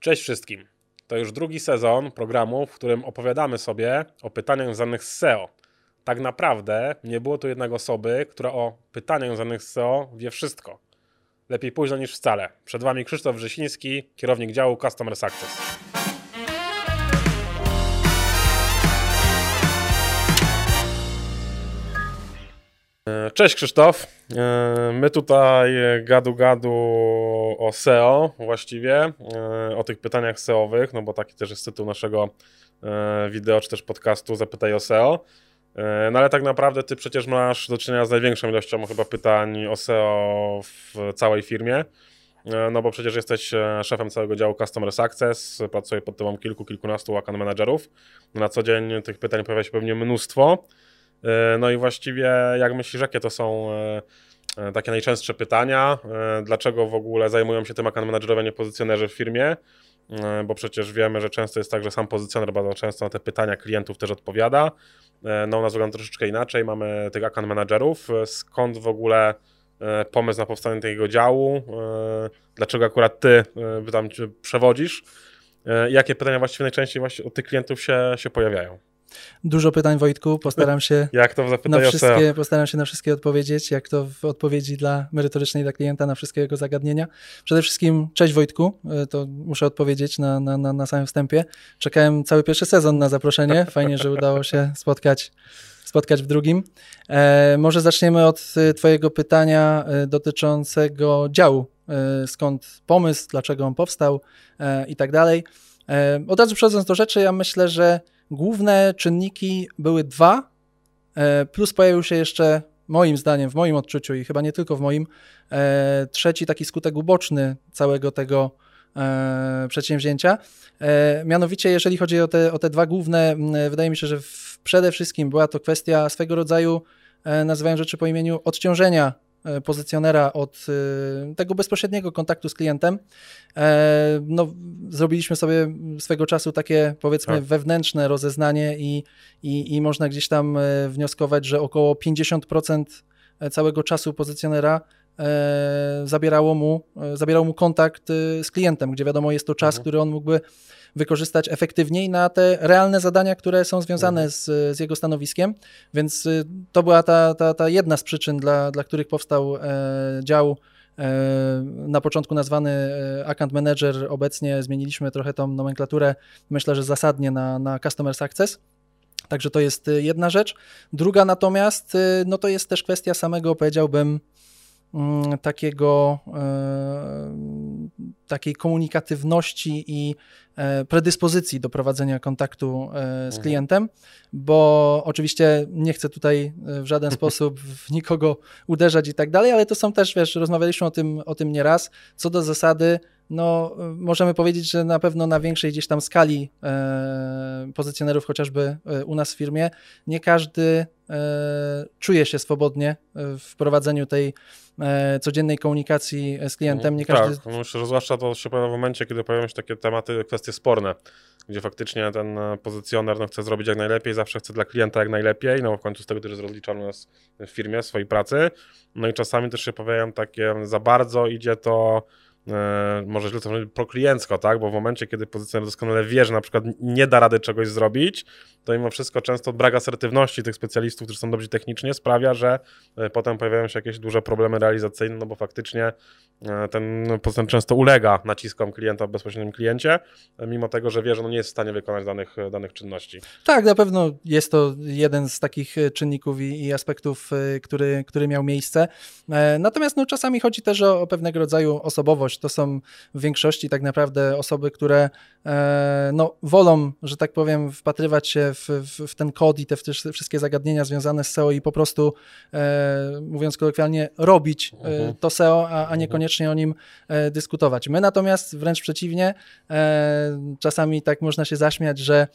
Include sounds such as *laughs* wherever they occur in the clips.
Cześć wszystkim. To już drugi sezon programu, w którym opowiadamy sobie o pytaniach związanych z SEO. Tak naprawdę nie było tu jednej osoby, która o pytaniach związanych z SEO wie wszystko. Lepiej późno niż wcale. Przed Wami Krzysztof Wrzesiński, kierownik działu Customer Success. Cześć Krzysztof. E, My tutaj gadu gadu o SEO właściwie, e, o tych pytaniach SEOwych, no bo taki też jest tytuł naszego e, wideo czy też podcastu Zapytaj o SEO. E, No ale tak naprawdę ty przecież masz do czynienia z największą ilością chyba pytań o SEO w całej firmie. E, No bo przecież jesteś e, szefem całego działu Customer Success, pracuje pod tobą kilku, kilkunastu account managerów. Na co dzień tych pytań pojawia się pewnie mnóstwo. E, No i właściwie jak myślisz, jakie to są e, e, takie najczęstsze pytania? Dlaczego w ogóle zajmują się tym account managerowie, nie pozycjonerzy w firmie? Bo przecież wiemy, że często jest tak, że sam pozycjoner bardzo często na te pytania klientów też odpowiada. No u nas wygląda troszeczkę inaczej, mamy tych account managerów. Skąd w ogóle pomysł na powstanie tego działu? Dlaczego akurat ty tam przewodzisz? Jakie pytania właściwie najczęściej właśnie od tych klientów się, się pojawiają? Dużo pytań, Wojtku. Postaram się Jak to na wszystkie, postaram się na wszystkie odpowiedzieć, jak to w odpowiedzi dla merytorycznej dla klienta na wszystkie jego zagadnienia. Przede wszystkim, cześć Wojtku, E, to muszę odpowiedzieć na, na, na, na samym wstępie. Czekałem cały pierwszy sezon na zaproszenie. Fajnie, że udało się spotkać, spotkać w drugim. E, może zaczniemy od e, Twojego pytania e, dotyczącego działu. E, skąd pomysł, dlaczego on powstał e, i tak dalej. Od razu przechodząc do rzeczy, ja myślę, że główne czynniki były dwa, e, plus pojawił się jeszcze, moim zdaniem, w moim odczuciu i chyba nie tylko w moim, e, trzeci taki skutek uboczny całego tego e, przedsięwzięcia. Mianowicie, jeżeli chodzi o te, o te dwa główne, wydaje mi się, że przede wszystkim była to kwestia swego rodzaju, nazywają rzeczy po imieniu, odciążenia pozycjonera od e, tego bezpośredniego kontaktu z klientem. E, No, zrobiliśmy sobie swego czasu takie, powiedzmy, Tak. wewnętrzne rozeznanie i, i, i można gdzieś tam e, wnioskować, że około 50% całego czasu pozycjonera e, zabierało mu, e, zabierał mu kontakt e, z klientem, gdzie wiadomo jest to czas, Mhm. który on mógłby wykorzystać efektywniej na te realne zadania, które są związane Mhm. z, z jego stanowiskiem, więc to była ta, ta, ta jedna z przyczyn, dla, dla których powstał e, dział e, na początku nazwany e, Account Manager, obecnie zmieniliśmy trochę tą nomenklaturę, myślę, że zasadnie na, na Customer Success. Także to jest jedna rzecz. Druga natomiast, no to jest też kwestia samego, powiedziałbym, takiego, e, takiej komunikatywności i e, predyspozycji do prowadzenia kontaktu e, z Mhm. klientem, bo oczywiście nie chcę tutaj w żaden *laughs* sposób w nikogo uderzać i tak dalej, ale to są też, wiesz, rozmawialiśmy o tym, o tym nieraz, co do zasady, no możemy powiedzieć, że na pewno na większej gdzieś tam skali e, pozycjonerów chociażby e, u nas w firmie, nie każdy e, czuje się swobodnie w prowadzeniu tej codziennej komunikacji z klientem. Nie każdy Tak, no myślę, że zwłaszcza to się pojawia w momencie, kiedy pojawiają się takie tematy, kwestie sporne, gdzie faktycznie ten pozycjoner no, chce zrobić jak najlepiej, zawsze chce dla klienta jak najlepiej, no w końcu z tego też jest rozliczany u nas w firmie, w swojej pracy. No i czasami też się pojawiają takie, za bardzo idzie to e, może źle to prokliencko, tak? Bo w momencie, kiedy pozycjoner doskonale wie, że na przykład nie da rady czegoś zrobić, to mimo wszystko często brak asertywności tych specjalistów, którzy są dobrzy technicznie, sprawia, że e, potem pojawiają się jakieś duże problemy realizacyjne, no bo faktycznie e, ten potem często ulega naciskom klienta w bezpośrednim kliencie, e, mimo tego, że wie, że no nie jest w stanie wykonać danych, danych czynności. Tak, na pewno jest to jeden z takich czynników i, i aspektów, który, który miał miejsce. Natomiast no, czasami chodzi też o, o pewnego rodzaju osobowość. To są w większości tak naprawdę osoby, które e, no, wolą, że tak powiem, wpatrywać się w, w, w ten kod i te w- wszystkie zagadnienia związane z SEO i po prostu, e, mówiąc kolokwialnie, robić e, Mhm. to SEO, a, a niekoniecznie o nim dyskutować. My natomiast wręcz przeciwnie, czasami tak można się zaśmiać, że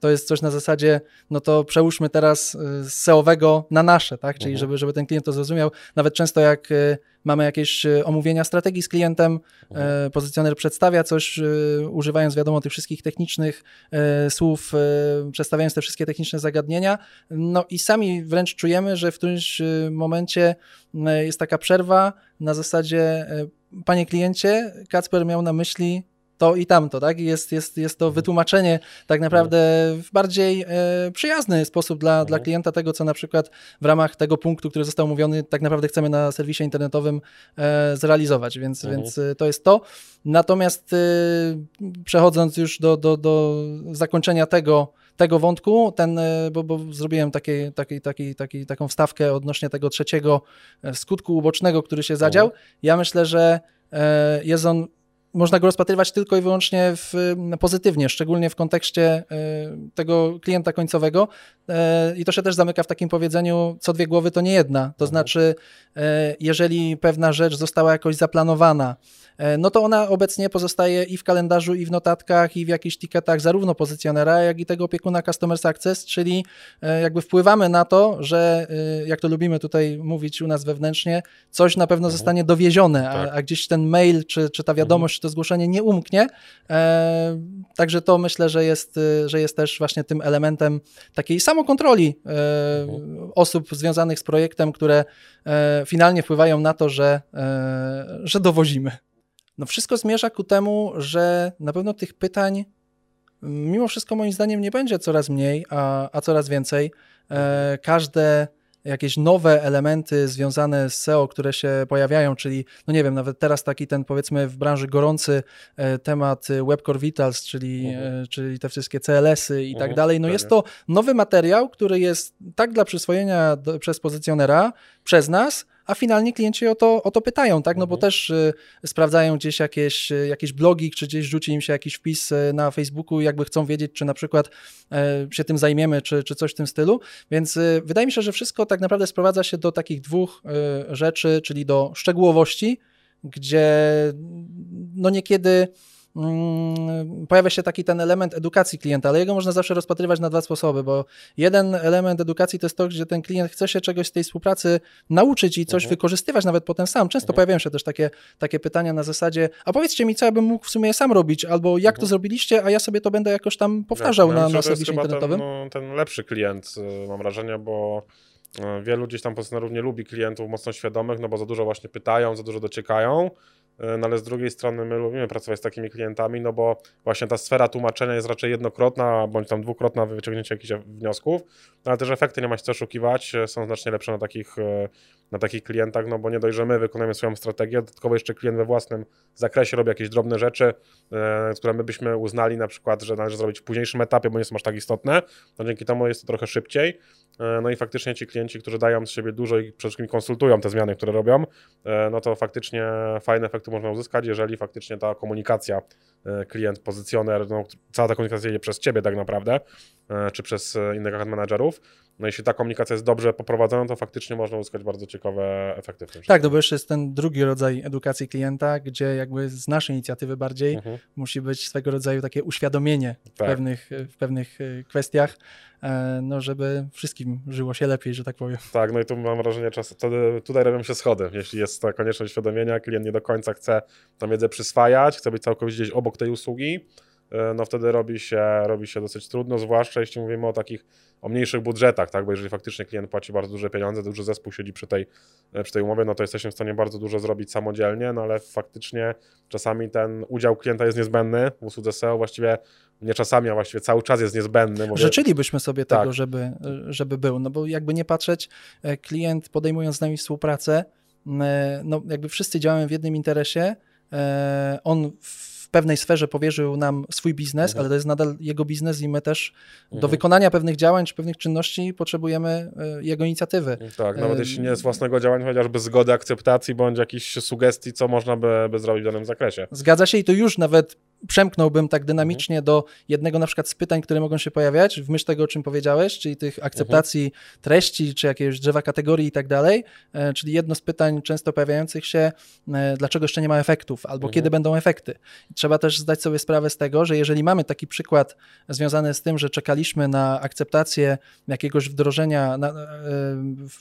to jest coś na zasadzie, no to przełóżmy teraz e, z SEO-owego na nasze, tak? Czyli Mhm. żeby, żeby ten klient to zrozumiał. Nawet często jak e, mamy jakieś e, omówienia strategii z klientem, Mhm. e, pozycjoner przedstawia coś, e, używając wiadomo tych wszystkich technicznych e, słów, e, przedstawiając te wszystkie techniczne zagadnienia, no i sami wręcz czujemy, że w którymś e, momencie e, jest taka przerwa na zasadzie e, panie kliencie, Kacper miał na myśli to i tamto, tak? Jest, jest, jest to wytłumaczenie tak naprawdę w bardziej e, przyjazny sposób dla, dla klienta tego, co na przykład w ramach tego punktu, który został mówiony, tak naprawdę chcemy na serwisie internetowym e, zrealizować, więc, mhm. więc e, to jest to. Natomiast e, przechodząc już do, do, do zakończenia tego, tego wątku, ten, e, bo, bo zrobiłem takie, taki, taki, taki, taką wstawkę odnośnie tego trzeciego e, skutku ubocznego, który się zadział. Ja myślę, że jest on można go rozpatrywać tylko i wyłącznie w, pozytywnie, szczególnie w kontekście e, tego klienta końcowego. E, I to się też zamyka w takim powiedzeniu, co dwie głowy to nie jedna. To mhm. znaczy, e, jeżeli pewna rzecz została jakoś zaplanowana, no to ona obecnie pozostaje i w kalendarzu, i w notatkach, i w jakichś tiketach zarówno pozycjonera, jak i tego opiekuna Customer Success, czyli e, jakby wpływamy na to, że e, jak to lubimy tutaj mówić u nas wewnętrznie, coś na pewno mhm. zostanie dowiezione, tak. a, a, gdzieś ten mail, czy, czy ta wiadomość, mhm. czy to zgłoszenie nie umknie. Także to myślę, że jest, że jest też właśnie tym elementem takiej samokontroli mhm. osób związanych z projektem, które finalnie wpływają na to, że, że dowozimy. No wszystko zmierza ku temu, że na pewno tych pytań mimo wszystko moim zdaniem nie będzie coraz mniej, a, a coraz więcej. E, każde jakieś nowe elementy związane z SEO, które się pojawiają, czyli, no nie wiem, nawet teraz taki ten powiedzmy w branży gorący e, temat Web Core Vitals, czyli, mhm. e, czyli te wszystkie CLS-y i tak mhm, tak dalej. No jest to nowy materiał, który jest tak dla przyswojenia do, przez pozycjonera, przez nas, a finalnie klienci o to, o to pytają, tak? No bo mhm. też y, sprawdzają gdzieś jakieś, y, jakieś blogi, czy gdzieś rzuci im się jakiś wpis y, na Facebooku, jakby chcą wiedzieć, czy na przykład y, się tym zajmiemy, czy, czy coś w tym stylu. Więc y, wydaje mi się, że wszystko tak naprawdę sprowadza się do takich dwóch y, rzeczy, czyli do szczegółowości, gdzie no niekiedy pojawia się taki ten element edukacji klienta, ale jego można zawsze rozpatrywać na dwa sposoby, bo jeden element edukacji to jest to, że ten klient chce się czegoś z tej współpracy nauczyć i coś mhm. wykorzystywać nawet potem sam. Często mhm. pojawiają się też takie, takie pytania na zasadzie, a powiedzcie mi, co ja bym mógł w sumie sam robić, albo jak mhm. to zrobiliście, a ja sobie to będę jakoś tam powtarzał ja, na, na serwisie internetowym. Ten, no, ten lepszy klient, y, mam wrażenie, bo y, wielu gdzieś tam pozycjonerów nie lubi klientów mocno świadomych, no bo za dużo właśnie pytają, za dużo dociekają, no ale z drugiej strony my lubimy pracować z takimi klientami, no bo właśnie ta sfera tłumaczenia jest raczej jednokrotna, bądź tam dwukrotna w wyciągnięciu jakichś wniosków, no ale też efekty nie ma się co oszukiwać, e, są znacznie lepsze na takich, e, na takich klientach, no bo nie dość, że my wykonujemy swoją strategię, dodatkowo jeszcze klient we własnym zakresie robi jakieś drobne rzeczy, które my byśmy uznali na przykład, że należy zrobić w późniejszym etapie, bo nie są aż tak istotne, no dzięki temu jest to trochę szybciej, no i faktycznie ci klienci, którzy dają z siebie dużo i przede wszystkim konsultują te zmiany, które robią, no to faktycznie fajne efekty można uzyskać, jeżeli faktycznie ta komunikacja e, klient, pozycjoner, no, cała ta komunikacja idzie przez ciebie tak naprawdę, e, czy przez e, innych managerów. No jeśli ta komunikacja jest dobrze poprowadzona, to faktycznie można uzyskać bardzo ciekawe efekty w tym. Tak, no bo jeszcze jest ten drugi rodzaj edukacji klienta, gdzie jakby z naszej inicjatywy bardziej mhm. musi być swego rodzaju takie uświadomienie w, tak. pewnych, w pewnych kwestiach, E, no żeby wszystkim żyło się lepiej, że tak powiem. Tak, no i tu mam wrażenie, czas, wtedy tutaj robią się schody. Jeśli jest ta konieczność uświadomienia, klient nie do końca chce tą wiedzę przyswajać, chce być całkowicie gdzieś obok tej usługi, e, no wtedy robi się, robi się dosyć trudno, zwłaszcza jeśli mówimy o takich o mniejszych budżetach, tak? bo jeżeli faktycznie klient płaci bardzo duże pieniądze, duży zespół siedzi przy tej, e, przy tej umowie, no to jesteśmy w stanie bardzo dużo zrobić samodzielnie, no ale faktycznie czasami ten udział klienta jest niezbędny w usłudze SEO, właściwie nie czasami, a właściwie cały czas jest niezbędny. Mówię, Życzylibyśmy sobie tak. tego, żeby, żeby był, no bo jakby nie patrzeć, e, klient podejmując z nami współpracę, no jakby wszyscy działamy w jednym interesie, e, on w pewnej sferze powierzył nam swój biznes, mhm. ale to jest nadal jego biznes i my też mhm. do wykonania pewnych działań czy pewnych czynności potrzebujemy e, jego inicjatywy. Tak, nawet jeśli nie z własnego działania, chociażby zgody, akceptacji bądź jakichś sugestii, co można by, by zrobić w danym zakresie. Zgadza się i to już nawet przemknąłbym tak dynamicznie mhm. do jednego na przykład z pytań, które mogą się pojawiać w myśl tego, o czym powiedziałeś, czyli tych akceptacji mhm. treści, czy jakiegoś drzewa kategorii i tak dalej, e, czyli jedno z pytań często pojawiających się, e, dlaczego jeszcze nie ma efektów, albo mhm. kiedy będą efekty. Trzeba też zdać sobie sprawę z tego, że jeżeli mamy taki przykład związany z tym, że czekaliśmy na akceptację jakiegoś wdrożenia na, e,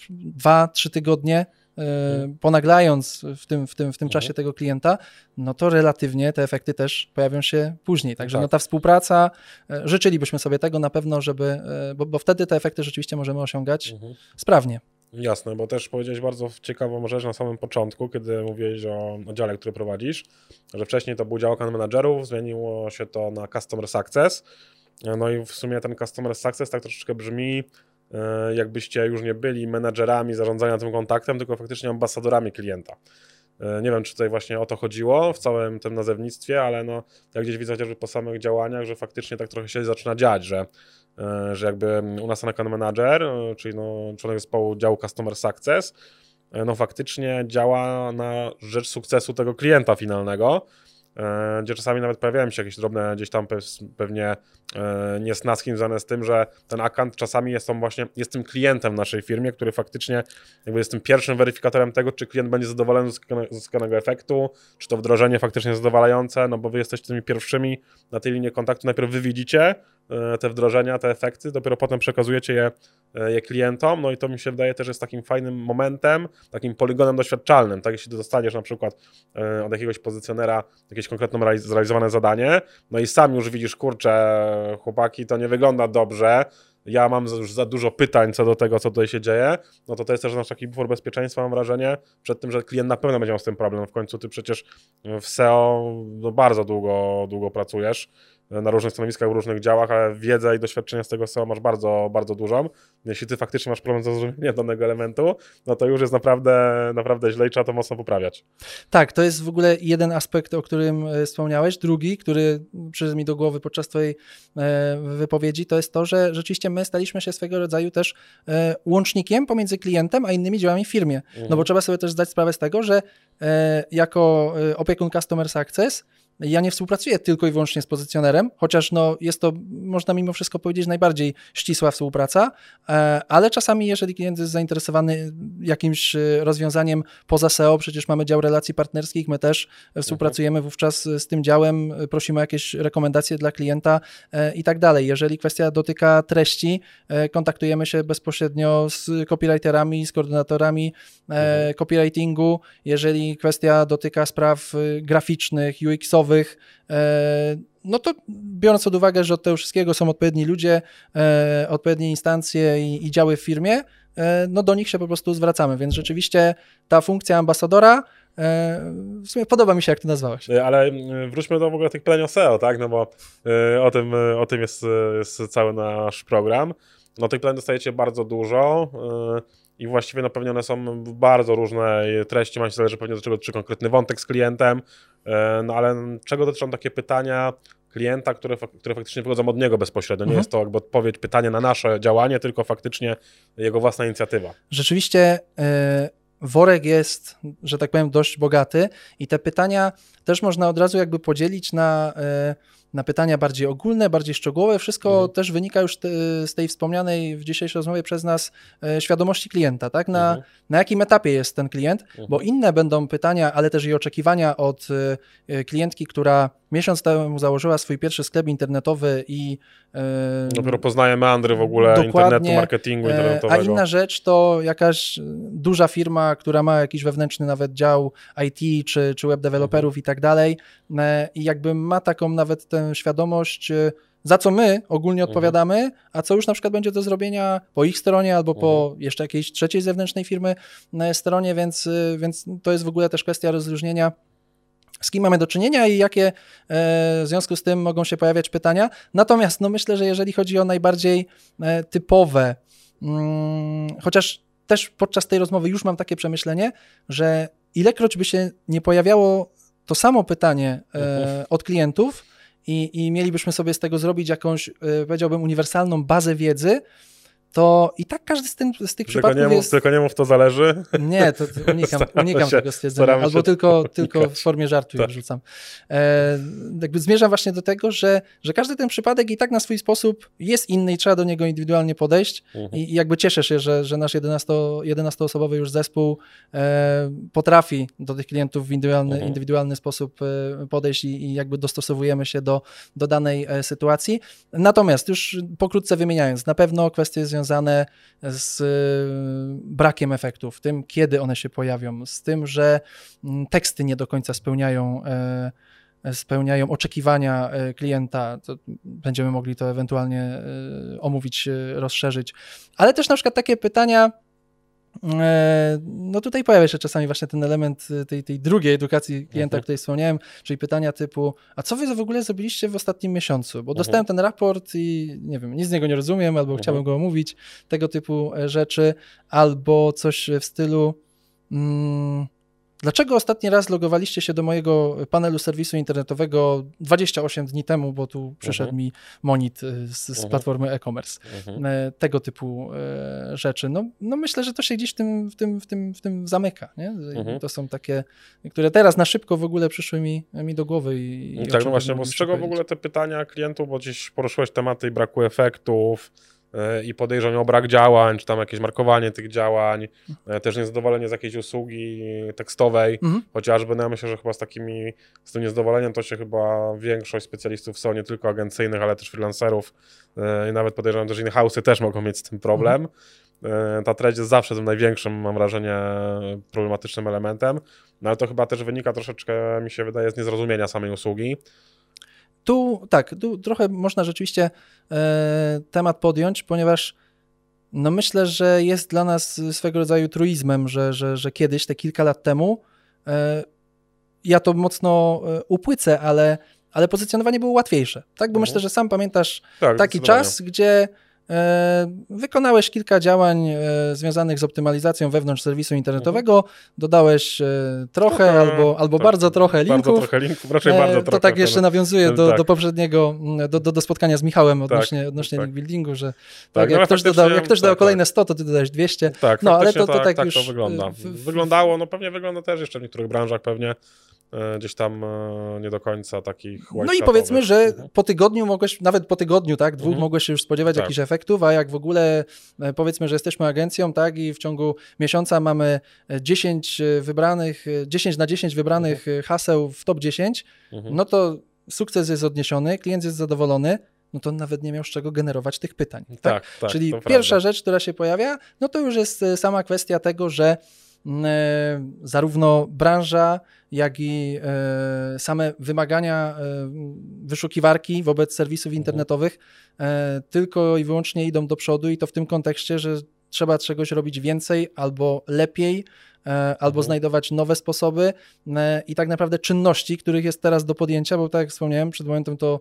dwa, trzy tygodnie, E, ponaglając w tym, w tym, w tym czasie mhm. tego klienta, no to relatywnie te efekty też pojawią się później. Także tak. no ta współpraca, e, życzylibyśmy sobie tego na pewno, żeby, bo, bo wtedy te efekty rzeczywiście możemy osiągać mhm. sprawnie. Jasne, bo też powiedziałeś bardzo ciekawą rzecz na samym początku, kiedy mówiłeś o, o dziale, który prowadzisz, że wcześniej to był dział account managerów, zmieniło się to na customer success. No i w sumie ten customer success tak troszeczkę brzmi, e, jakbyście już nie byli menadżerami zarządzania tym kontaktem, tylko faktycznie ambasadorami klienta. E, nie wiem, czy tutaj właśnie o to chodziło w całym tym nazewnictwie, ale no, jak gdzieś widzę chociażby po samych działaniach, że faktycznie tak trochę się zaczyna dziać, że, że jakby u nas account manager, e, czyli no, członek zespołu działu Customer Success, no faktycznie działa na rzecz sukcesu tego klienta finalnego, E, gdzie czasami nawet pojawiają się jakieś drobne gdzieś tam pewnie e, niesnaski związane z tym, że ten account czasami jest tą właśnie, jest tym klientem w naszej firmie, który faktycznie jakby jest tym pierwszym weryfikatorem tego, czy klient będzie zadowolony z uzyskanego efektu, czy to wdrożenie faktycznie jest zadowalające, no bo wy jesteście tymi pierwszymi na tej linii kontaktu, najpierw wy widzicie e, te wdrożenia, te efekty, dopiero potem przekazujecie je, je klientom, no i to mi się wydaje też jest takim fajnym momentem, takim poligonem doświadczalnym, tak jeśli dostaniesz na przykład od jakiegoś pozycjonera jakieś jakieś konkretne zrealizowane zadanie, no i sam już widzisz, kurczę, chłopaki, to nie wygląda dobrze, ja mam już za dużo pytań co do tego, co tutaj się dzieje, no to to jest też nasz taki bufor bezpieczeństwa, mam wrażenie, przed tym, że klient na pewno będzie miał z tym problem. W końcu ty przecież w SEO no, bardzo długo, długo pracujesz na różnych stanowiskach, w różnych działach, ale wiedzę i doświadczenie z tego SEO masz bardzo, bardzo dużą. Jeśli ty faktycznie masz problem z zrozumieniem danego elementu, no to już jest naprawdę, naprawdę źle i trzeba to mocno poprawiać. Tak, to jest w ogóle jeden aspekt, o którym e, wspomniałeś. Drugi, który przyszedł mi do głowy podczas twojej e, wypowiedzi, to jest to, że rzeczywiście my staliśmy się swego rodzaju też e, łącznikiem pomiędzy klientem a innymi działami w firmie. Mhm. No bo trzeba sobie też zdać sprawę z tego, że jako opiekun Customer Success ja nie współpracuję tylko i wyłącznie z pozycjonerem, chociaż no, jest to, można mimo wszystko powiedzieć, najbardziej ścisła współpraca, e, ale czasami, jeżeli klient jest zainteresowany jakimś e, rozwiązaniem poza SEO, przecież mamy dział relacji partnerskich, my też współpracujemy wówczas z tym działem, prosimy o jakieś rekomendacje dla klienta e, i tak dalej. Jeżeli kwestia dotyka treści, kontaktujemy się bezpośrednio z copywriterami, z koordynatorami mhm. copywritingu. Jeżeli kwestia dotyka spraw graficznych, UX-owych, E, no to biorąc pod uwagę, że od tego wszystkiego są odpowiedni ludzie, e, odpowiednie instancje i, i działy w firmie, e, no do nich się po prostu zwracamy, więc rzeczywiście ta funkcja ambasadora w sumie podoba mi się, jak to nazwałeś. Ale wróćmy do w ogóle tych o SEO, tak? No bo o tym, o tym jest, jest cały nasz program. No tych pytań dostajecie bardzo dużo i właściwie napełnione są w bardzo różne treści, ma się zależy pewnie do czego dotyczy konkretny wątek z klientem, e, no ale czego dotyczą takie pytania klienta, które, które faktycznie wychodzą od niego bezpośrednio. Nie mhm. jest to jakby odpowiedź, pytanie na nasze działanie, tylko faktycznie jego własna inicjatywa. Rzeczywiście yy, worek jest, że tak powiem, dość bogaty i te pytania też można od razu jakby podzielić na... Yy, na pytania bardziej ogólne, bardziej szczegółowe. Wszystko mhm. też wynika już te, z tej wspomnianej w dzisiejszej rozmowie przez nas e, świadomości klienta, tak? Na, mhm. na jakim etapie jest ten klient, mhm. bo inne będą pytania, ale też i oczekiwania od e, klientki, która miesiąc temu założyła swój pierwszy sklep internetowy i... Yy, Dopiero poznaje meandry w ogóle internetu, marketingu internetowego. A inna rzecz to jakaś duża firma, która ma jakiś wewnętrzny nawet dział IT, czy, czy web developerów mhm. i tak dalej i jakby ma taką nawet tę świadomość, e, za co my ogólnie mhm. odpowiadamy, a co już na przykład będzie do zrobienia po ich stronie albo po mhm. jeszcze jakiejś trzeciej zewnętrznej firmy e, stronie, więc, e, więc to jest w ogóle też kwestia rozróżnienia z kim mamy do czynienia i jakie w związku z tym mogą się pojawiać pytania. Natomiast no myślę, że jeżeli chodzi o najbardziej typowe, mm, chociaż też podczas tej rozmowy już mam takie przemyślenie, że ilekroć by się nie pojawiało to samo pytanie mhm. od klientów, i, i mielibyśmy sobie z tego zrobić jakąś, e, powiedziałbym, uniwersalną bazę wiedzy, to i tak każdy z, tym, z tych tylko przypadków nie mów, jest... Tylko nie mów, to zależy. Nie, to unikam, *laughs* unikam się, tego stwierdzenia, albo tylko, tylko w formie żartu tak. wrzucam. E, jakby zmierzam właśnie do tego, że, że każdy ten przypadek i tak na swój sposób jest inny i trzeba do niego indywidualnie podejść mhm. i, i jakby cieszę się, że, że nasz 11, 11-osobowy już zespół e, potrafi do tych klientów w indywidualny, mhm. indywidualny sposób e, podejść i, i, jakby dostosowujemy się do, do danej e, sytuacji. Natomiast już pokrótce wymieniając, na pewno kwestie związane związane z y, brakiem efektów, tym, kiedy one się pojawią, z tym, że mm, teksty nie do końca spełniają e, spełniają oczekiwania e, klienta, będziemy mogli to ewentualnie e, omówić, rozszerzyć. Ale też na przykład takie pytania, no tutaj pojawia się czasami właśnie ten element e, tej, tej drugiej edukacji klienta, mhm. o której wspomniałem, czyli pytania typu, a co wy w ogóle zrobiliście w ostatnim miesiącu? Bo mhm. dostałem ten raport i nie wiem, nic z niego nie rozumiem, albo mhm. chciałbym go omówić, tego typu e, rzeczy, albo coś w stylu mm, Dlaczego ostatni raz logowaliście się do mojego panelu serwisu internetowego 28 dni temu, bo tu przyszedł uh-huh. mi monit y, z, z uh-huh. platformy e-commerce. Uh-huh. Tego typu e, rzeczy. No, no myślę, że to się gdzieś w tym, w tym, w tym, w tym zamyka. Nie? To są takie, które teraz na szybko w ogóle przyszły mi, mi do głowy. I, i tak, no właśnie, bo z czego w ogóle te pytania klientów, bo gdzieś poruszyłeś tematy braku efektów, i podejrzeń o brak działań, czy tam jakieś markowanie tych działań, e, też niezadowolenie z jakiejś usługi tekstowej, mhm. chociażby, no ja myślę, że chyba z takimi, z tym niezadowoleniem to się chyba większość specjalistów są, nie tylko agencyjnych, ale też freelancerów e, i nawet podejrzewam, że inne house'y też mogą mieć z tym problem. Mhm. Ta treść jest zawsze tym największym, mam wrażenie, problematycznym elementem, no ale to chyba też wynika troszeczkę, mi się wydaje, z niezrozumienia samej usługi, tu tak, tu trochę można rzeczywiście e, temat podjąć, ponieważ no myślę, że jest dla nas swego rodzaju truizmem, że, że, że kiedyś, te kilka lat temu, e, ja to mocno e, upłycę, ale, ale pozycjonowanie było łatwiejsze. Tak, bo mhm. myślę, że sam pamiętasz tak, taki czas, gdzie wykonałeś kilka działań e, związanych z optymalizacją wewnątrz serwisu internetowego, dodałeś e, trochę albo, albo tak, bardzo trochę linków. Bardzo trochę linków, raczej bardzo trochę. To tak jeszcze nawiązuje do, tak. do poprzedniego, do, do, do, spotkania z Michałem tak, odnośnie, tak, odnośnie tak. link buildingu, że tak, no jak, ktoś dodał, jak ktoś dodał kolejne 100, to ty dodałeś 200. Tak, no ale to, to tak, już... to wygląda. Wyglądało, no pewnie wygląda też jeszcze w niektórych branżach pewnie E, gdzieś tam e, nie do końca takich No i powiedzmy, że mhm. po tygodniu mogłeś, nawet po tygodniu, tak, dwóch mhm. mogłeś się już spodziewać tak. jakichś efektów, a jak w ogóle e, powiedzmy, że jesteśmy agencją, tak, i w ciągu miesiąca mamy 10 wybranych, 10 na 10 wybranych mhm. haseł w top 10, mhm. no to sukces jest odniesiony, klient jest zadowolony, no to nawet nie miał z czego generować tych pytań. Tak, tak, tak Czyli pierwsza prawda. rzecz, która się pojawia, no to już jest sama kwestia tego, że E, zarówno branża, jak i e, same wymagania e, wyszukiwarki wobec serwisów mhm. internetowych tylko i wyłącznie idą do przodu i to w tym kontekście, że trzeba czegoś robić więcej albo lepiej, albo mhm. znajdować nowe sposoby i tak naprawdę czynności, których jest teraz do podjęcia, bo tak jak wspomniałem, przed momentem to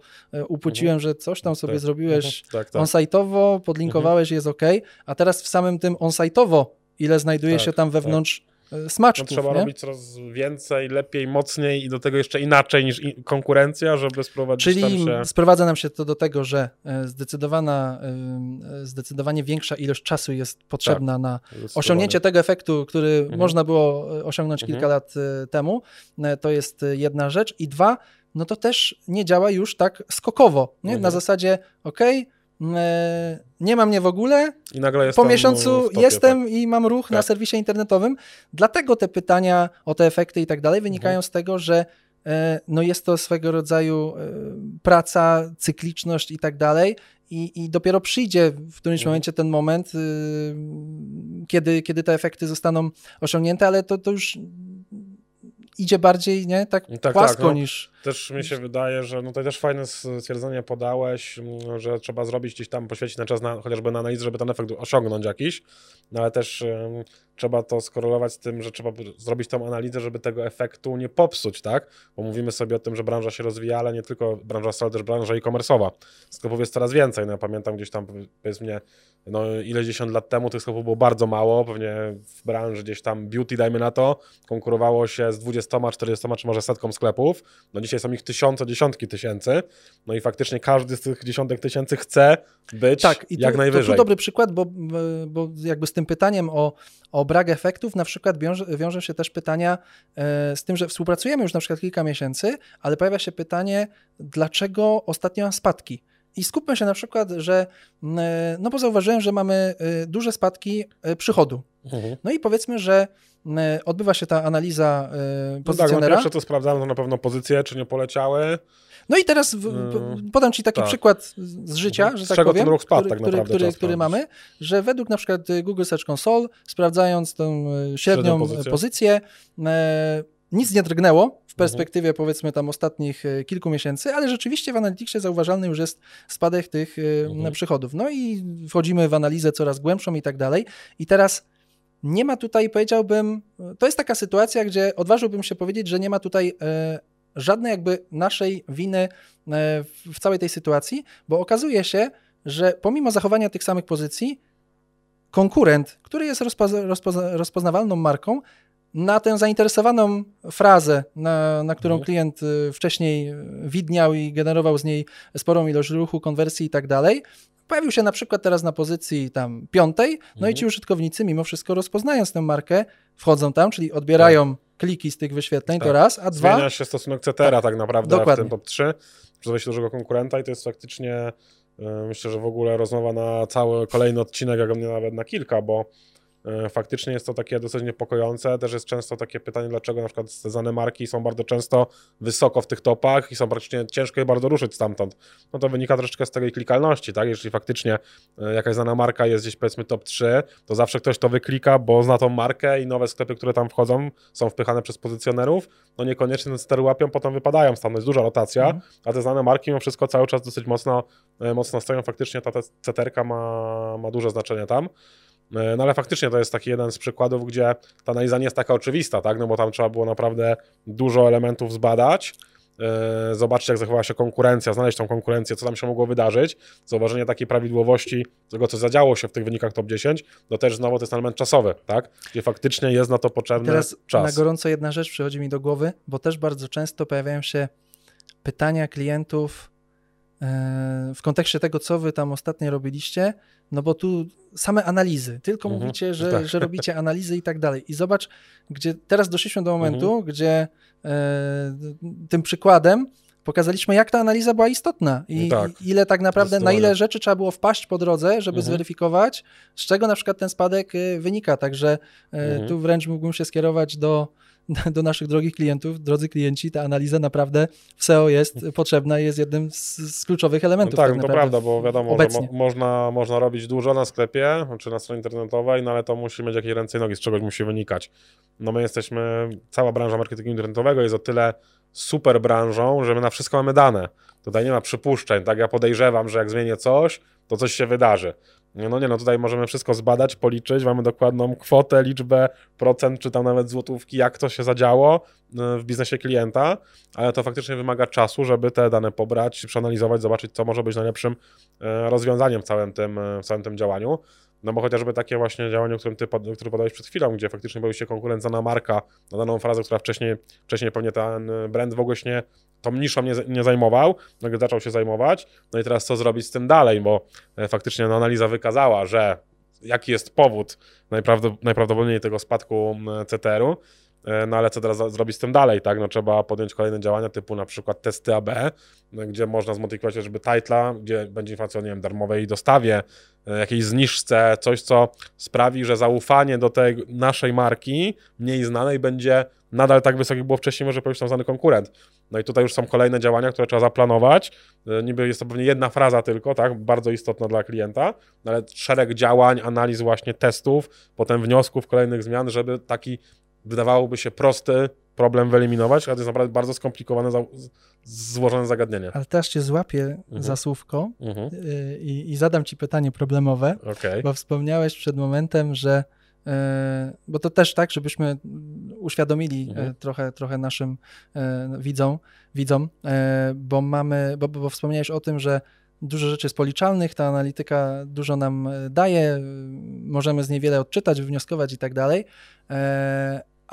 upłyciłem, mhm. że coś tam sobie tak. zrobiłeś tak, tak. on-site'owo, podlinkowałeś, jest ok, a teraz w samym tym on-site'owo ile znajduje tak, się tam wewnątrz tak. smaczków. No, trzeba nie? robić coraz więcej, lepiej, mocniej i do tego jeszcze inaczej niż konkurencja, żeby sprowadzić Czyli tam się... sprowadza nam się to do tego, że e, zdecydowana, e, zdecydowanie większa ilość czasu jest potrzebna tak, na osiągnięcie tego efektu, który mhm. można było osiągnąć mhm. kilka lat temu. To jest jedna rzecz. I dwa, no to też nie działa już tak skokowo. Nie? Mhm. Na zasadzie, ok, E, nie mam mnie w ogóle. I nagle po miesiącu topie, jestem tak. i mam ruch tak. na serwisie internetowym. Dlatego te pytania o te efekty i tak dalej wynikają mhm. z tego, że e, no jest to swego rodzaju e, praca, cykliczność i tak dalej. I, I dopiero przyjdzie w którymś mhm. momencie ten moment, kiedy, kiedy te efekty zostaną osiągnięte, ale to, to już idzie bardziej, nie, tak, tak, tak płasko tak, no, niż... Też mi się wydaje, że no to też fajne stwierdzenie podałeś, że trzeba zrobić gdzieś tam, poświęcić na czas na, chociażby na analizę, żeby ten efekt osiągnąć jakiś, no ale też um, trzeba to skorelować z tym, że trzeba zrobić tą analizę, żeby tego efektu nie popsuć, tak? Bo mówimy sobie o tym, że branża się rozwija, ale nie tylko branża ale też branża e-commerce'owa. Sklepów jest coraz więcej, no ja pamiętam gdzieś tam, powiedzmy, no ileś dziesiąt lat temu tych sklepów było bardzo mało, pewnie w branży gdzieś tam beauty, dajmy na to, konkurowało się z 20, 40 czy może setką sklepów, no dzisiaj są ich tysiące, dziesiątki tysięcy, no i faktycznie każdy z tych dziesiątek tysięcy chce być tak, i jak najwyżej. To dobry przykład, bo, bo jakby z tym pytaniem o, o brak efektów na przykład wiąże, wiążą się też pytania e, z tym, że współpracujemy już na przykład kilka miesięcy, ale pojawia się pytanie, dlaczego ostatnio spadki? I skupmy się na przykład, że e, no bo zauważyłem, że mamy e, duże spadki przychodu. Mhm. No i powiedzmy, że odbywa się ta analiza pozycjonera. No tak, no pierwsze to sprawdzamy to na pewno pozycje, czy nie poleciały. No i teraz w, hmm. podam Ci taki tak. przykład z życia, że z tak powiem, ruch spadł, który, tak który, który, który mamy, że według na przykład Google Search Console, sprawdzając tą e, średnią pozycję, pozycję e, nic nie drgnęło w mhm. perspektywie mhm. powiedzmy tam ostatnich e, kilku miesięcy, ale rzeczywiście w Analyticsie zauważalny już jest spadek tych mhm. przychodów. No i wchodzimy w analizę coraz głębszą i tak dalej. I teraz nie ma tutaj, powiedziałbym, to jest taka sytuacja, gdzie odważyłbym się powiedzieć, że nie ma tutaj e, żadnej jakby naszej winy e, w całej tej sytuacji, bo okazuje się, że pomimo zachowania tych samych pozycji, konkurent, który jest rozpoza, rozpoza, rozpoznawalną marką, na tę zainteresowaną frazę, na, na którą mhm. klient y, wcześniej widniał i generował z niej sporą ilość ruchu, konwersji i tak dalej, pojawił się na przykład teraz na pozycji tam piątej, no mhm. i ci użytkownicy mimo wszystko rozpoznając tę markę, wchodzą tam, czyli odbierają tak. kliki z tych wyświetleń, tak. to raz, a dwa... Zmienia się stosunek CTR tak, tak naprawdę dokładnie. w tym top 3, przez wejście dużego konkurenta i to jest faktycznie E, myślę, że w ogóle rozmowa na cały kolejny odcinek, jak mnie nawet na kilka, bo faktycznie jest to takie dosyć niepokojące. Też jest często takie pytanie, dlaczego na przykład znane marki są bardzo często wysoko w tych topach i są praktycznie ciężko je bardzo ruszyć stamtąd. No to wynika troszeczkę z tej klikalności, tak? Jeśli faktycznie e, jakaś znana marka jest gdzieś powiedzmy top 3, to zawsze ktoś to wyklika, bo zna tą markę i nowe sklepy, które tam wchodzą, są wpychane przez pozycjonerów, no niekoniecznie ten stery łapią, potem wypadają, tam jest duża rotacja, mm. a te znane marki mimo wszystko cały czas dosyć mocno, e, mocno stoją. Faktycznie ta ceterka ma, ma duże znaczenie tam. E, no ale faktycznie to jest taki jeden z przykładów, gdzie ta analiza nie jest taka oczywista, tak? No bo tam trzeba było naprawdę dużo elementów zbadać. E, zobaczyć, jak zachowała się konkurencja, znaleźć tą konkurencję, co tam się mogło wydarzyć, zauważenie takiej prawidłowości tego, co zadziało się w tych wynikach top 10, no też znowu to jest element czasowy, tak? Gdzie faktycznie jest na to potrzebny Teraz czas. na gorąco jedna rzecz przychodzi mi do głowy, bo też bardzo często pojawiają się pytania klientów w kontekście tego, co wy tam ostatnio robiliście, no bo tu same analizy, tylko mhm, mówicie, że, tak. że robicie analizy i tak dalej. I zobacz, gdzie teraz doszliśmy do momentu, mhm. gdzie e, tym przykładem pokazaliśmy, jak ta analiza była istotna i tak, ile tak naprawdę, na ile rzeczy trzeba było wpaść po drodze, żeby mhm. zweryfikować, z czego na przykład ten spadek e, wynika. Także e, mhm. tu wręcz mógłbym się skierować do do naszych drogich klientów, drodzy klienci, ta analiza naprawdę w SEO jest potrzebna i jest jednym z, z kluczowych elementów. No tak, tak to prawda, bo wiadomo, że mo można, można robić dużo na sklepie czy na stronie internetowej, no ale to musi mieć jakieś ręce i nogi, z czegoś musi wynikać. No my jesteśmy, cała branża marketingu internetowego jest o tyle super branżą, że my na wszystko mamy dane. Tutaj nie ma przypuszczeń, tak? Ja podejrzewam, że jak zmienię coś, to coś się wydarzy. No nie, no tutaj możemy wszystko zbadać, policzyć, mamy dokładną kwotę, liczbę, procent, czy tam nawet złotówki, jak to się zadziało e, w biznesie klienta, ale to faktycznie wymaga czasu, żeby te dane pobrać, przeanalizować, zobaczyć, co może być najlepszym e, rozwiązaniem w całym tym, e, w całym tym działaniu. No bo chociażby takie właśnie działanie, o którym ty który podałeś przed chwilą, gdzie faktycznie pojawił się konkurencja na marka, na daną frazę, która wcześniej, wcześniej pewnie ten brand w ogóle się nie, tą niszą nie, nie zajmował, nagle zaczął się zajmować. No i teraz co zrobić z tym dalej, bo e, faktycznie no, analiza wykazała, że jaki jest powód najprawdopodobniej tego spadku CTR-u, no ale co teraz zrobić z tym dalej, tak? No trzeba podjąć kolejne działania typu na przykład testy AB, no, gdzie można zmodyfikować żeby titla, gdzie będzie informacja o, nie wiem, darmowej dostawie, e, jakiejś zniżce, coś, co sprawi, że zaufanie do tej naszej marki, mniej znanej, będzie nadal tak wysokie, jak było wcześniej, może powiedzieć tam znany konkurent. No i tutaj już są kolejne działania, które trzeba zaplanować. E, niby jest to pewnie jedna fraza tylko, tak, bardzo istotna dla klienta, no ale szereg działań, analiz właśnie testów, potem wniosków, kolejnych zmian, żeby taki wydawałoby się prosty problem wyeliminować, ale to jest naprawdę bardzo skomplikowane, złożone zagadnienie. Ale teraz cię złapię mhm. za słówko mhm. Y, I, i, zadam ci pytanie problemowe, okay. bo wspomniałeś przed momentem, że y, bo to też tak, żebyśmy uświadomili y, mhm. trochę, trochę naszym widzom, widzom, bo mamy, bo, bo wspomniałeś o tym, że dużo rzeczy jest policzalnych, ta analityka dużo nam daje, możemy z niej wiele odczytać, wywnioskować i tak dalej,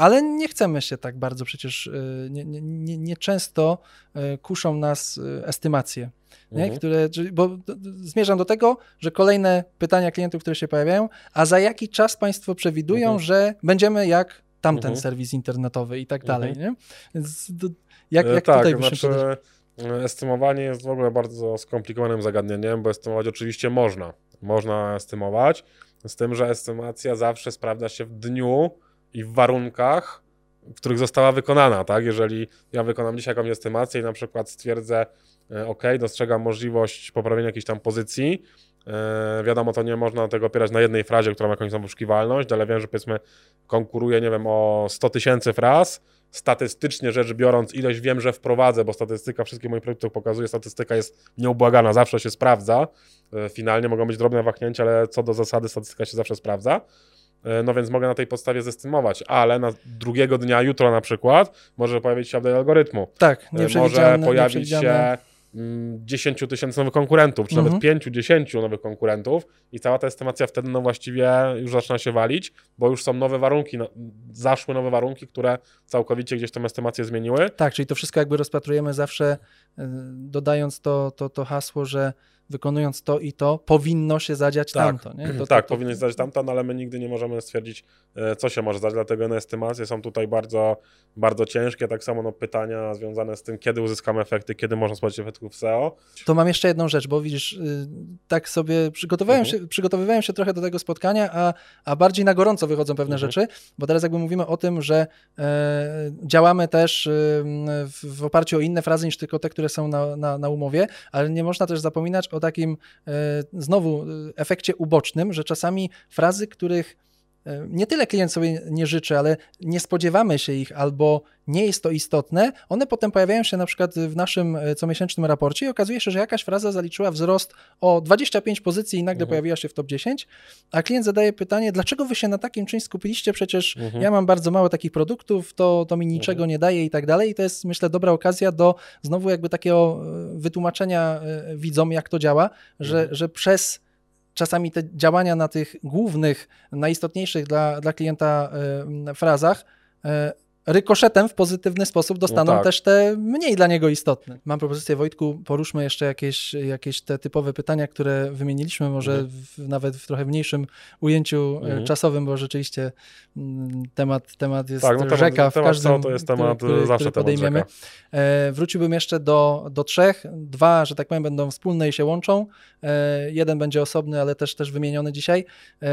ale nie chcemy się tak bardzo przecież, y, nie, nie, nie często y, kuszą nas y, estymacje? Mhm. Które, bo zmierzam do tego, że kolejne pytania klientów, które się pojawiają, a za jaki czas Państwo przewidują, mhm. że będziemy jak tamten mhm. serwis internetowy i tak dalej, mhm. nie? Więc jak, jak tak, tutaj znaczy, Estymowanie jest w ogóle bardzo skomplikowanym zagadnieniem, bo estymować oczywiście można. Można estymować, z tym, że estymacja zawsze sprawdza się w dniu, i w warunkach, w których została wykonana, tak? Jeżeli ja wykonam dzisiaj jakąś estymację i na przykład stwierdzę, e, ok, dostrzegam możliwość poprawienia jakiejś tam pozycji, e, wiadomo, to nie można tego opierać na jednej frazie, która ma jakąś tam wyszukiwalność, ale wiem, że powiedzmy konkuruje, nie wiem, o 100 tysięcy fraz, statystycznie rzecz biorąc, ilość wiem, że wprowadzę, bo statystyka wszystkich moich produktów pokazuje, statystyka jest nieubłagana, zawsze się sprawdza. E, finalnie mogą być drobne wahnięcia, ale co do zasady statystyka się zawsze sprawdza. E, no więc mogę na tej podstawie zestymować, ale na drugiego dnia, jutro na przykład, może pojawić się update algorytmu. Tak, E, Może pojawić się 10 tysięcy nowych konkurentów, czy Mhm. nawet 5-10 nowych konkurentów i cała ta estymacja wtedy no właściwie już zaczyna się walić, bo już są nowe warunki, no, zaszły nowe warunki, które całkowicie gdzieś tą estymację zmieniły. Tak, czyli to wszystko jakby rozpatrujemy zawsze, y, dodając to, to, to hasło, że wykonując to i to, powinno się zadziać Tak. tamto. Nie? To, tak, to, to, powinien zdać tamto, no ale my nigdy nie możemy stwierdzić, e, co się może zdać, dlatego no, estymacje są tutaj bardzo, bardzo ciężkie. Tak samo no, pytania związane z tym, kiedy uzyskamy efekty, kiedy można spodziewać się efektów SEO. To mam jeszcze jedną rzecz, bo widzisz, y, tak sobie przygotowywałem, Mhm. się, przygotowywałem się trochę do tego spotkania, a, a bardziej na gorąco wychodzą pewne Mhm. rzeczy, bo teraz jakby mówimy o tym, że e, działamy też y, w, w oparciu o inne frazy niż tylko te, które są na, na, na umowie, ale nie można też zapominać o takim e, znowu y, efekcie ubocznym, że czasami frazy, których e, nie tyle klient sobie nie życzy, ale nie spodziewamy się ich albo nie jest to istotne, one potem pojawiają się na przykład w naszym e, comiesięcznym raporcie i okazuje się, że jakaś fraza zaliczyła wzrost o 25 pozycji i nagle Mhm. pojawiła się w top 10, a klient zadaje pytanie, dlaczego wy się na takim czymś skupiliście, przecież Mhm. ja mam bardzo mało takich produktów, to, to mi niczego nie daje i tak dalej i to jest myślę dobra okazja do znowu jakby takiego e, wytłumaczenia e, widzom, jak to działa, że, Mhm. że przez czasami te działania na tych głównych, najistotniejszych dla, dla klienta e, frazach e, rykoszetem w pozytywny sposób dostaną tak. też te mniej dla niego istotne. Mam propozycję, Wojtku, poruszmy jeszcze jakieś, jakieś te typowe pytania, które wymieniliśmy, może Mhm. w, nawet w trochę mniejszym ujęciu e, Mhm. czasowym, bo rzeczywiście mm, temat, temat jest Tak, no temat- rzeka w temat każdym, to jest temat, który, który, zawsze który podejmiemy. E, wróciłbym jeszcze do, do trzech. Dwa, że tak powiem, będą wspólne i się łączą. E, jeden będzie osobny, ale też, też wymieniony dzisiaj. E,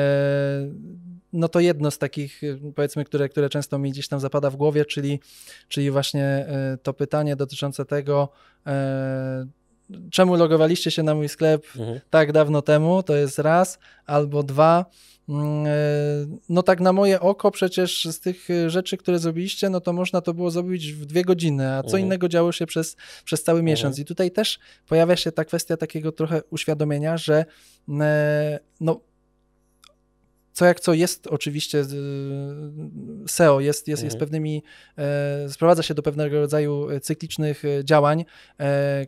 no to jedno z takich, e, powiedzmy, które, które często mi gdzieś tam zapada w głowie, czyli, czyli właśnie e, to pytanie dotyczące tego, e, czemu logowaliście się na mój sklep Mhm. tak dawno temu, to jest raz, albo dwa. No tak na moje oko przecież z tych rzeczy, które zrobiliście, no to można to było zrobić w dwie godziny, a co Mhm. innego działo się przez, przez cały miesiąc. I tutaj też pojawia się ta kwestia takiego trochę uświadomienia, że no co jak co jest oczywiście z- SEO, jest, jest, jest Mhm. pewnymi, e, sprowadza się do pewnego rodzaju e, cyklicznych e, działań,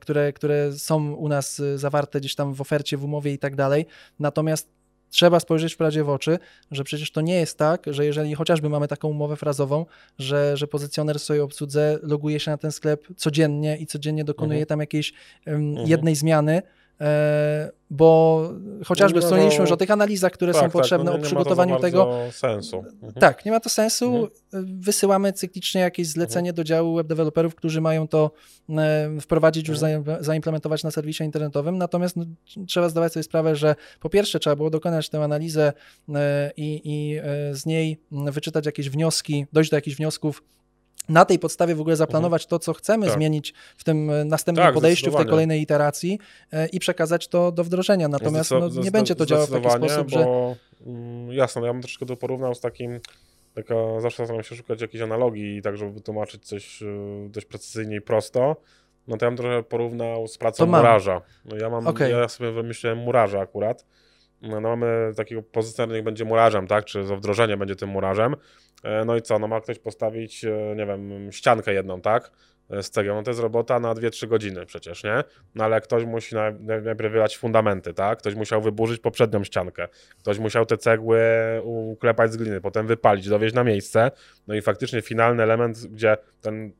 które, które są u nas zawarte gdzieś tam w ofercie, w umowie i tak dalej. Natomiast trzeba spojrzeć w prawdzie w oczy, że przecież to nie jest tak, że jeżeli chociażby mamy taką umowę frazową, że, że pozycjoner w swojej obsłudze loguje się na ten sklep codziennie i codziennie dokonuje Mhm. tam jakiejś em, Mhm. jednej zmiany, bo chociażby No, no, wspomnieliśmy już no, o tych analizach, które Tak, są tak, potrzebne no, o nie ma to za przygotowaniu bardzo tego. sensu. Mhm. Tak, nie ma to sensu. Mhm. Wysyłamy cyklicznie jakieś zlecenie do działu web deweloperów, którzy mają to e, wprowadzić, już Mhm. zaim- zaimplementować na serwisie internetowym. Natomiast no, trzeba zdawać sobie sprawę, że po pierwsze trzeba było dokonać tę analizę e, i, i e, z niej wyczytać jakieś wnioski, dojść do jakichś wniosków. Na tej podstawie w ogóle zaplanować to, co chcemy Tak. zmienić w tym e, następnym Tak, podejściu, w tej kolejnej iteracji e, i przekazać to do wdrożenia. Natomiast no, nie będzie to działało w taki sposób, że bo, mm, Jasne, no ja bym troszkę to porównał z takim, taka, zawsze staram się szukać jakiejś analogii, tak żeby wytłumaczyć coś y, dość precyzyjnie i prosto. No to ja bym trochę porównał z pracą murarza. No ja mam, Okej. ja sobie wymyśliłem murarza akurat. No, no mamy takiego pozycjonera, niech będzie murarzem, tak? Czy za wdrożenie będzie tym murarzem. E, No i co, no ma ktoś postawić, e, nie wiem, ściankę jedną, tak? E, Z cegieł, no to jest robota na 2-3 godziny przecież, nie? No ale ktoś musi naj- naj- najpierw wylać fundamenty, tak? Ktoś musiał wyburzyć poprzednią ściankę. Ktoś musiał te cegły uklepać z gliny, potem wypalić, dowieźć na miejsce. No i faktycznie finalny element, gdzie ten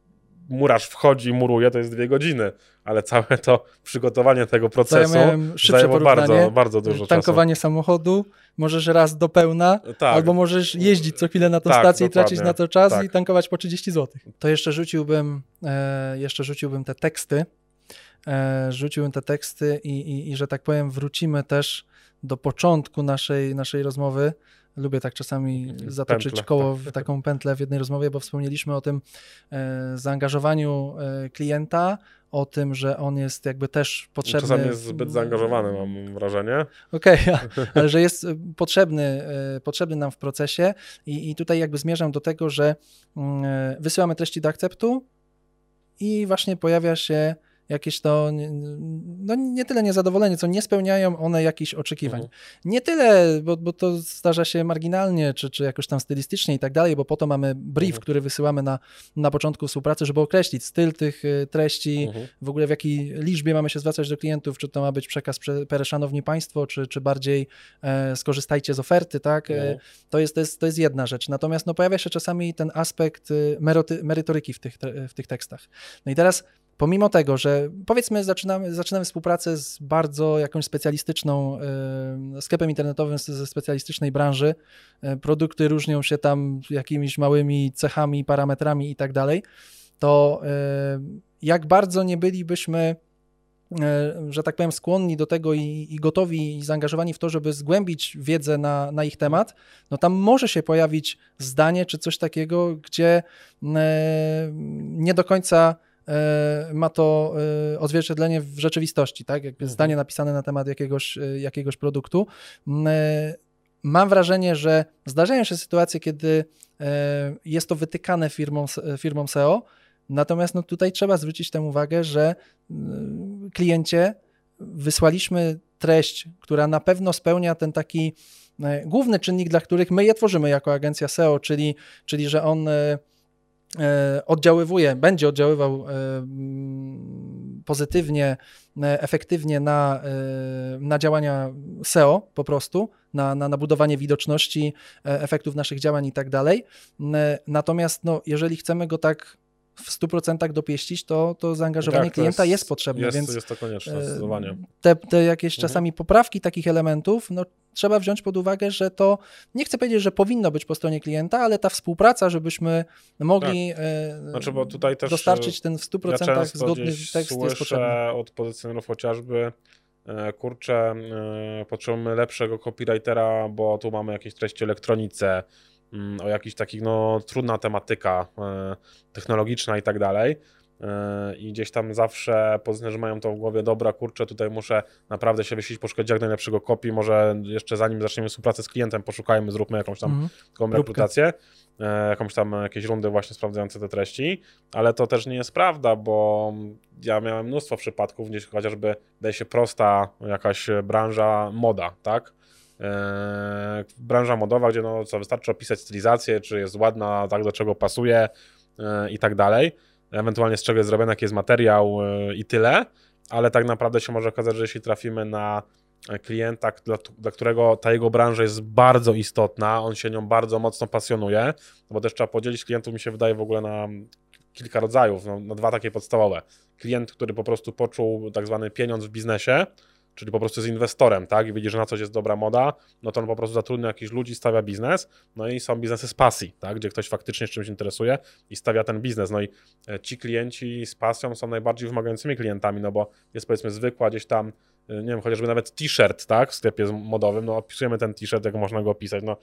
murarz wchodzi i muruje, to jest dwie godziny, ale całe to przygotowanie tego ja procesu szybsze zajęło bardzo, bardzo dużo tankowanie samochodu, możesz raz do pełna, czasu. Tak, albo możesz jeździć co chwilę na tą Tak, stację i tracić dokładnie. na to czas Tak. i tankować po 30 zł. To jeszcze rzuciłbym, e, jeszcze rzuciłbym te teksty, e, rzuciłbym te teksty i, i, i, że tak powiem, wrócimy też do początku naszej, naszej rozmowy. Lubię tak czasami zatoczyć Pętlę, koło tak. w taką pętlę w jednej rozmowie, bo wspomnieliśmy o tym e, zaangażowaniu e, klienta, o tym, że on jest jakby też potrzebny. Czasami jest zbyt zaangażowany, mam wrażenie. Okej, a- *laughs* ale że jest e, potrzebny, e, potrzebny nam w procesie i, i tutaj jakby zmierzam do tego, że mm, e, wysyłamy treści do akceptu i właśnie pojawia się jakieś to, no nie tyle niezadowolenie, co nie spełniają one jakichś oczekiwań. Mhm. Nie tyle, bo, bo to zdarza się marginalnie, czy, czy jakoś tam stylistycznie i tak dalej, bo po to mamy brief, mhm. który wysyłamy na, na początku współpracy, żeby określić styl tych y, treści, mhm. w ogóle w jakiej liczbie mamy się zwracać do klientów, czy to ma być przekaz per szanowni państwo, czy, czy bardziej e, skorzystajcie z oferty, tak? E, to, jest, to, jest, to jest jedna rzecz. Natomiast no, pojawia się czasami ten aspekt y, merytoryki w tych, w tych tekstach. No i teraz pomimo tego, że powiedzmy zaczynamy, zaczynamy współpracę z bardzo jakąś specjalistyczną y, sklepem internetowym ze specjalistycznej branży, y, produkty różnią się tam jakimiś małymi cechami, parametrami i tak dalej, to y, jak bardzo nie bylibyśmy że tak powiem, skłonni do tego i, i, gotowi i zaangażowani w to, żeby zgłębić wiedzę na, na ich temat, no tam może się pojawić zdanie czy coś takiego, gdzie nie do końca E, ma to e, odzwierciedlenie w rzeczywistości, tak? Jakby mhm. zdanie napisane na temat jakiegoś, e, jakiegoś produktu. Mam wrażenie, że zdarzają się sytuacje, kiedy jest to wytykane firmom, firmom SEO, natomiast no tutaj trzeba zwrócić tę uwagę, że kliencie wysłaliśmy treść, która na pewno spełnia ten taki główny czynnik, dla których my je tworzymy jako agencja SEO, czyli, czyli że on E, oddziaływuje, będzie oddziaływał e, pozytywnie, e, efektywnie na, na działania SEO po prostu, na, na, na budowanie widoczności, efektów naszych działań i tak dalej. Natomiast no, jeżeli chcemy go tak w 100% dopieścić, to, to zaangażowanie tak, to klienta jest, jest potrzebne. Jest, więc jest to konieczne, zdecydowanie. Te, te jakieś mhm. czasami poprawki takich elementów, no, trzeba wziąć pod uwagę, że to nie chcę powiedzieć, że powinno być po stronie klienta, ale ta współpraca, żebyśmy mogli tak. E, znaczy, bo tutaj też dostarczyć ten w 100% ja zgodny tekst jest potrzebny. od pozycjonerów chociażby e, kurczę, e, potrzebujemy lepszego copywritera, bo tu mamy jakieś treści elektronice, o jakichś takich, no trudna tematyka technologiczna i tak dalej i gdzieś tam zawsze że mają to w głowie, dobra, kurczę, tutaj muszę naprawdę się wysić, poszukać jak najlepszego kopii, może jeszcze zanim zaczniemy współpracę z klientem, poszukajmy, zróbmy jakąś tam mm -hmm. rekrutację, e, jakąś tam jakieś rundy właśnie sprawdzające te treści, ale to też nie jest prawda, bo ja miałem mnóstwo przypadków, gdzieś chociażby daje się prosta jakaś branża moda, tak? Eee, branża modowa, gdzie no co, wystarczy opisać stylizację, czy jest ładna, tak do czego pasuje e, i tak dalej ewentualnie z czego jest zrobiony, jaki jest materiał e, i tyle, ale tak naprawdę się może okazać, że jeśli trafimy na klienta, dla, dla, którego ta jego branża jest bardzo istotna, on się nią bardzo mocno pasjonuje, bo też trzeba podzielić klientów, mi się wydaje, w ogóle na kilka rodzajów, no, na dwa takie podstawowe. Klient, który po prostu poczuł tak zwany pieniądz w biznesie, czyli po prostu jest inwestorem, tak, i widzi, że na coś jest dobra moda, no to on po prostu zatrudnia jakichś ludzi, stawia biznes, no i są biznesy z pasji, tak, gdzie ktoś faktycznie czymś interesuje i stawia ten biznes, no i e, ci klienci z pasją są najbardziej wymagającymi klientami, no bo jest powiedzmy zwykła gdzieś tam e, nie wiem, chociażby nawet t-shirt, tak, w sklepie modowym, no opisujemy ten t-shirt, jak można go opisać, no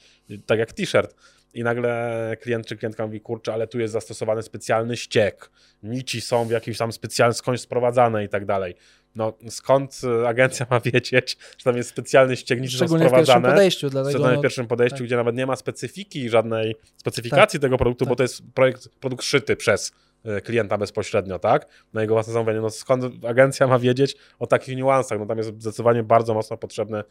tak jak t-shirt i nagle klient czy klientka mówi, kurczę, ale tu jest zastosowany specjalny ściek, nici są w jakimś tam specjalny, skądś sprowadzane i tak dalej no skąd agencja ma *laughs* wiedzieć, że tam jest specjalny ściegnik, że są sprowadzane. w pierwszym podejściu. Dlatego, no, w pierwszym podejściu, tak. gdzie nawet nie ma specyfiki, żadnej specyfikacji tak. tego produktu, tak. bo to jest projekt, produkt szyty przez e, klienta bezpośrednio, tak? Na jego własne zamówienie. No skąd agencja ma wiedzieć o takich niuansach? No tam jest zdecydowanie bardzo mocno potrzebny,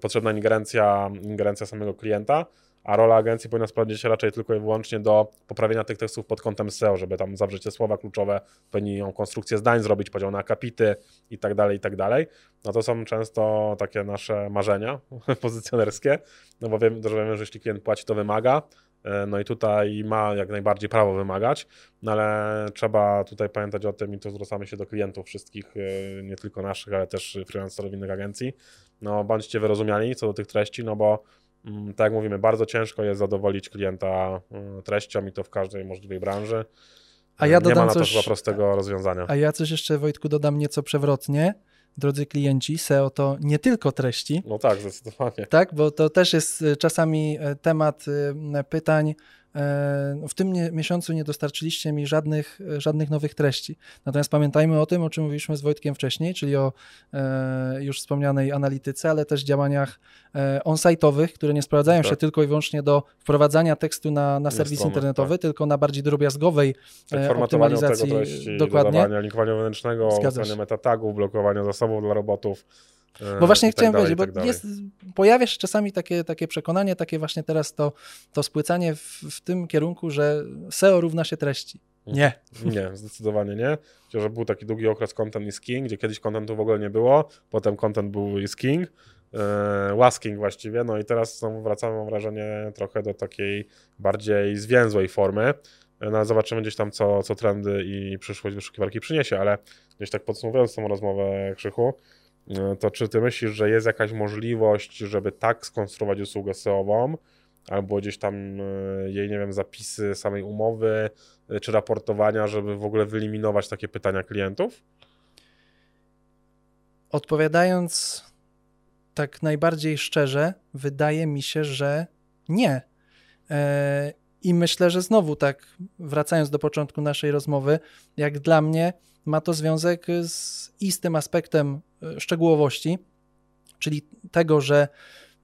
potrzebna ingerencja, ingerencja samego klienta a rola agencji powinna sprawdzić się raczej tylko i wyłącznie do poprawienia tych tekstów pod kątem SEO, żeby tam zawrzeć te słowa kluczowe, powinni ją konstrukcję zdań zrobić, podział na akapity i tak dalej, i tak dalej. No to są często takie nasze marzenia *laughs* pozycjonerskie, no bo wiem, że wiem, że jeśli klient płaci, to wymaga, e, no i tutaj ma jak najbardziej prawo wymagać, no ale trzeba tutaj pamiętać o tym i to zwracamy się do klientów wszystkich, e, nie tylko naszych, ale też freelancerów innych agencji. No bądźcie wyrozumiali co do tych treści, no bo tak jak mówimy, bardzo ciężko jest zadowolić klienta mm, treścią i to w każdej możliwej branży. A ja dodam Nie ma na to coś, chyba prostego rozwiązania. A ja coś jeszcze, Wojtku, dodam nieco przewrotnie. Drodzy klienci, SEO to nie tylko treści. No tak, zdecydowanie. Tak, bo to też jest y, czasami y, temat y, pytań w tym miesiącu nie dostarczyliście mi żadnych, żadnych nowych treści. Natomiast pamiętajmy o tym, o czym mówiliśmy z Wojtkiem wcześniej, czyli o już wspomnianej analityce, ale też działaniach on-site'owych, które nie sprowadzają tak. się tylko i wyłącznie do wprowadzania tekstu na, na serwis internetowy, tak. tylko na bardziej drobiazgowej tak, optymalizacji. Treści, Dokładnie. Linkowania wewnętrznego, ustawiania metatagów, blokowania zasobów dla robotów. E, bo właśnie tak chciałem dalej, powiedzieć, tak bo jest, pojawia się czasami takie, takie przekonanie, takie właśnie teraz to, to spłycanie w, w tym kierunku, że SEO równa się treści. Nie. Nie, zdecydowanie nie. Chociaż był taki długi okres content is king, gdzie kiedyś contentu w ogóle nie było, potem content był is king, e, wasking właściwie, no i teraz znowu wracamy, mam wrażenie, trochę do takiej bardziej zwięzłej formy. E, no, zobaczymy gdzieś tam, co, co trendy i przyszłość wyszukiwarki przyniesie, ale gdzieś tak podsumowując tą rozmowę, Krzychu, e, to czy ty myślisz, że jest jakaś możliwość, żeby tak skonstruować usługę SEO-ową, albo gdzieś tam e, jej, nie wiem, zapisy samej umowy, czy raportowania, żeby w ogóle wyeliminować takie pytania klientów? Odpowiadając tak najbardziej szczerze, wydaje mi się, że nie. I myślę, że znowu tak, wracając do początku naszej rozmowy, jak dla mnie ma to związek z istym aspektem e, szczegółowości, czyli tego, że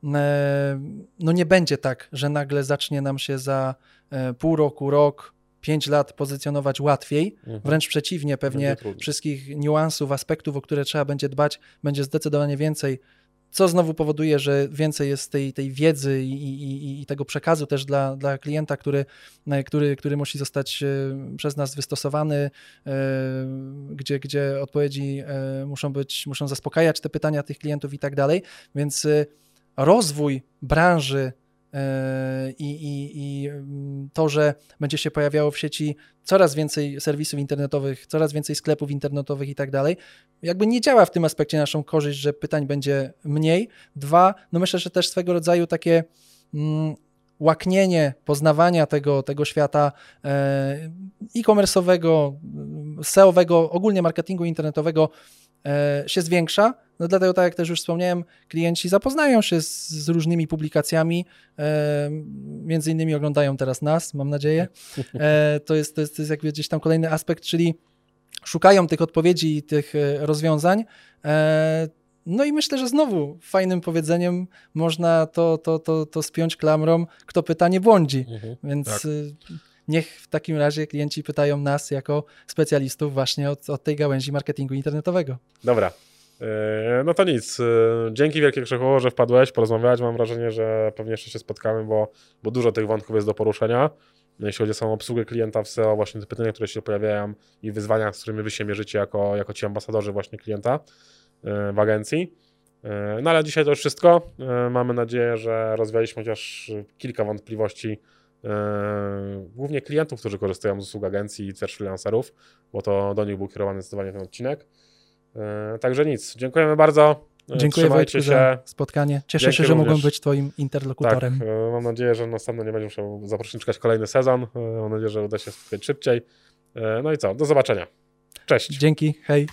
e, no nie będzie tak, że nagle zacznie nam się za e, pół roku, rok, pięć lat pozycjonować łatwiej. Mhm. Wręcz przeciwnie, pewnie wszystkich niuansów, aspektów, o które trzeba będzie dbać, będzie zdecydowanie więcej co znowu powoduje, że więcej jest tej, tej wiedzy i, i, i, tego przekazu też dla, dla klienta, który, e, który, który musi zostać e, przez nas wystosowany, e, gdzie, gdzie odpowiedzi muszą być, muszą zaspokajać te pytania tych klientów i tak dalej. Więc rozwój branży E, I, i, I, mm, to, że będzie się pojawiało w sieci coraz więcej serwisów internetowych, coraz więcej sklepów internetowych i tak dalej, jakby nie działa w tym aspekcie naszą korzyść, że pytań będzie mniej. Dwa, no myślę, że też swego rodzaju takie mm, łaknienie poznawania tego, tego świata e, e-commerce'owego, SEO-owego, ogólnie marketingu internetowego e, się zwiększa no dlatego, tak jak też już wspomniałem, klienci zapoznają się z, z różnymi publikacjami, e, między innymi oglądają teraz nas, mam nadzieję. E, to, jest, to, jest, to jest jakby gdzieś tam kolejny aspekt, czyli szukają tych odpowiedzi i tych e, rozwiązań. E, no i myślę, że znowu fajnym powiedzeniem można to, to, to, to spiąć klamrą, kto pyta, nie błądzi. Mhm, Więc tak. Niech w takim razie klienci pytają nas jako specjalistów właśnie od, od tej gałęzi marketingu internetowego. Dobra, E, no to nic. E, dzięki wielkie Krzychu, że wpadłeś porozmawiać. Mam wrażenie, że pewnie jeszcze się spotkamy, bo, bo dużo tych wątków jest do poruszenia. Jeśli chodzi o samą obsługę klienta w SEO, właśnie te pytania, które się pojawiają i wyzwania, z którymi wy się mierzycie jako, jako ci ambasadorzy właśnie klienta e, w agencji. No ale dzisiaj to już wszystko. Mamy nadzieję, że rozwialiśmy chociaż kilka wątpliwości głównie klientów, którzy korzystają z usług agencji i też freelancerów, bo to do nich był kierowany zdecydowanie ten odcinek. E, także nic. Dziękujemy bardzo. E, Dziękuję Wojtku się. za spotkanie. Cieszę Dzięki się, że również. mogłem być Twoim interlokutorem. Tak, e, mam nadzieję, że następno nie będzie musiał zaprosić czekać kolejny sezon. Mam nadzieję, że uda się spotkać szybciej. No i co? Do zobaczenia. Cześć. Dzięki. Hej.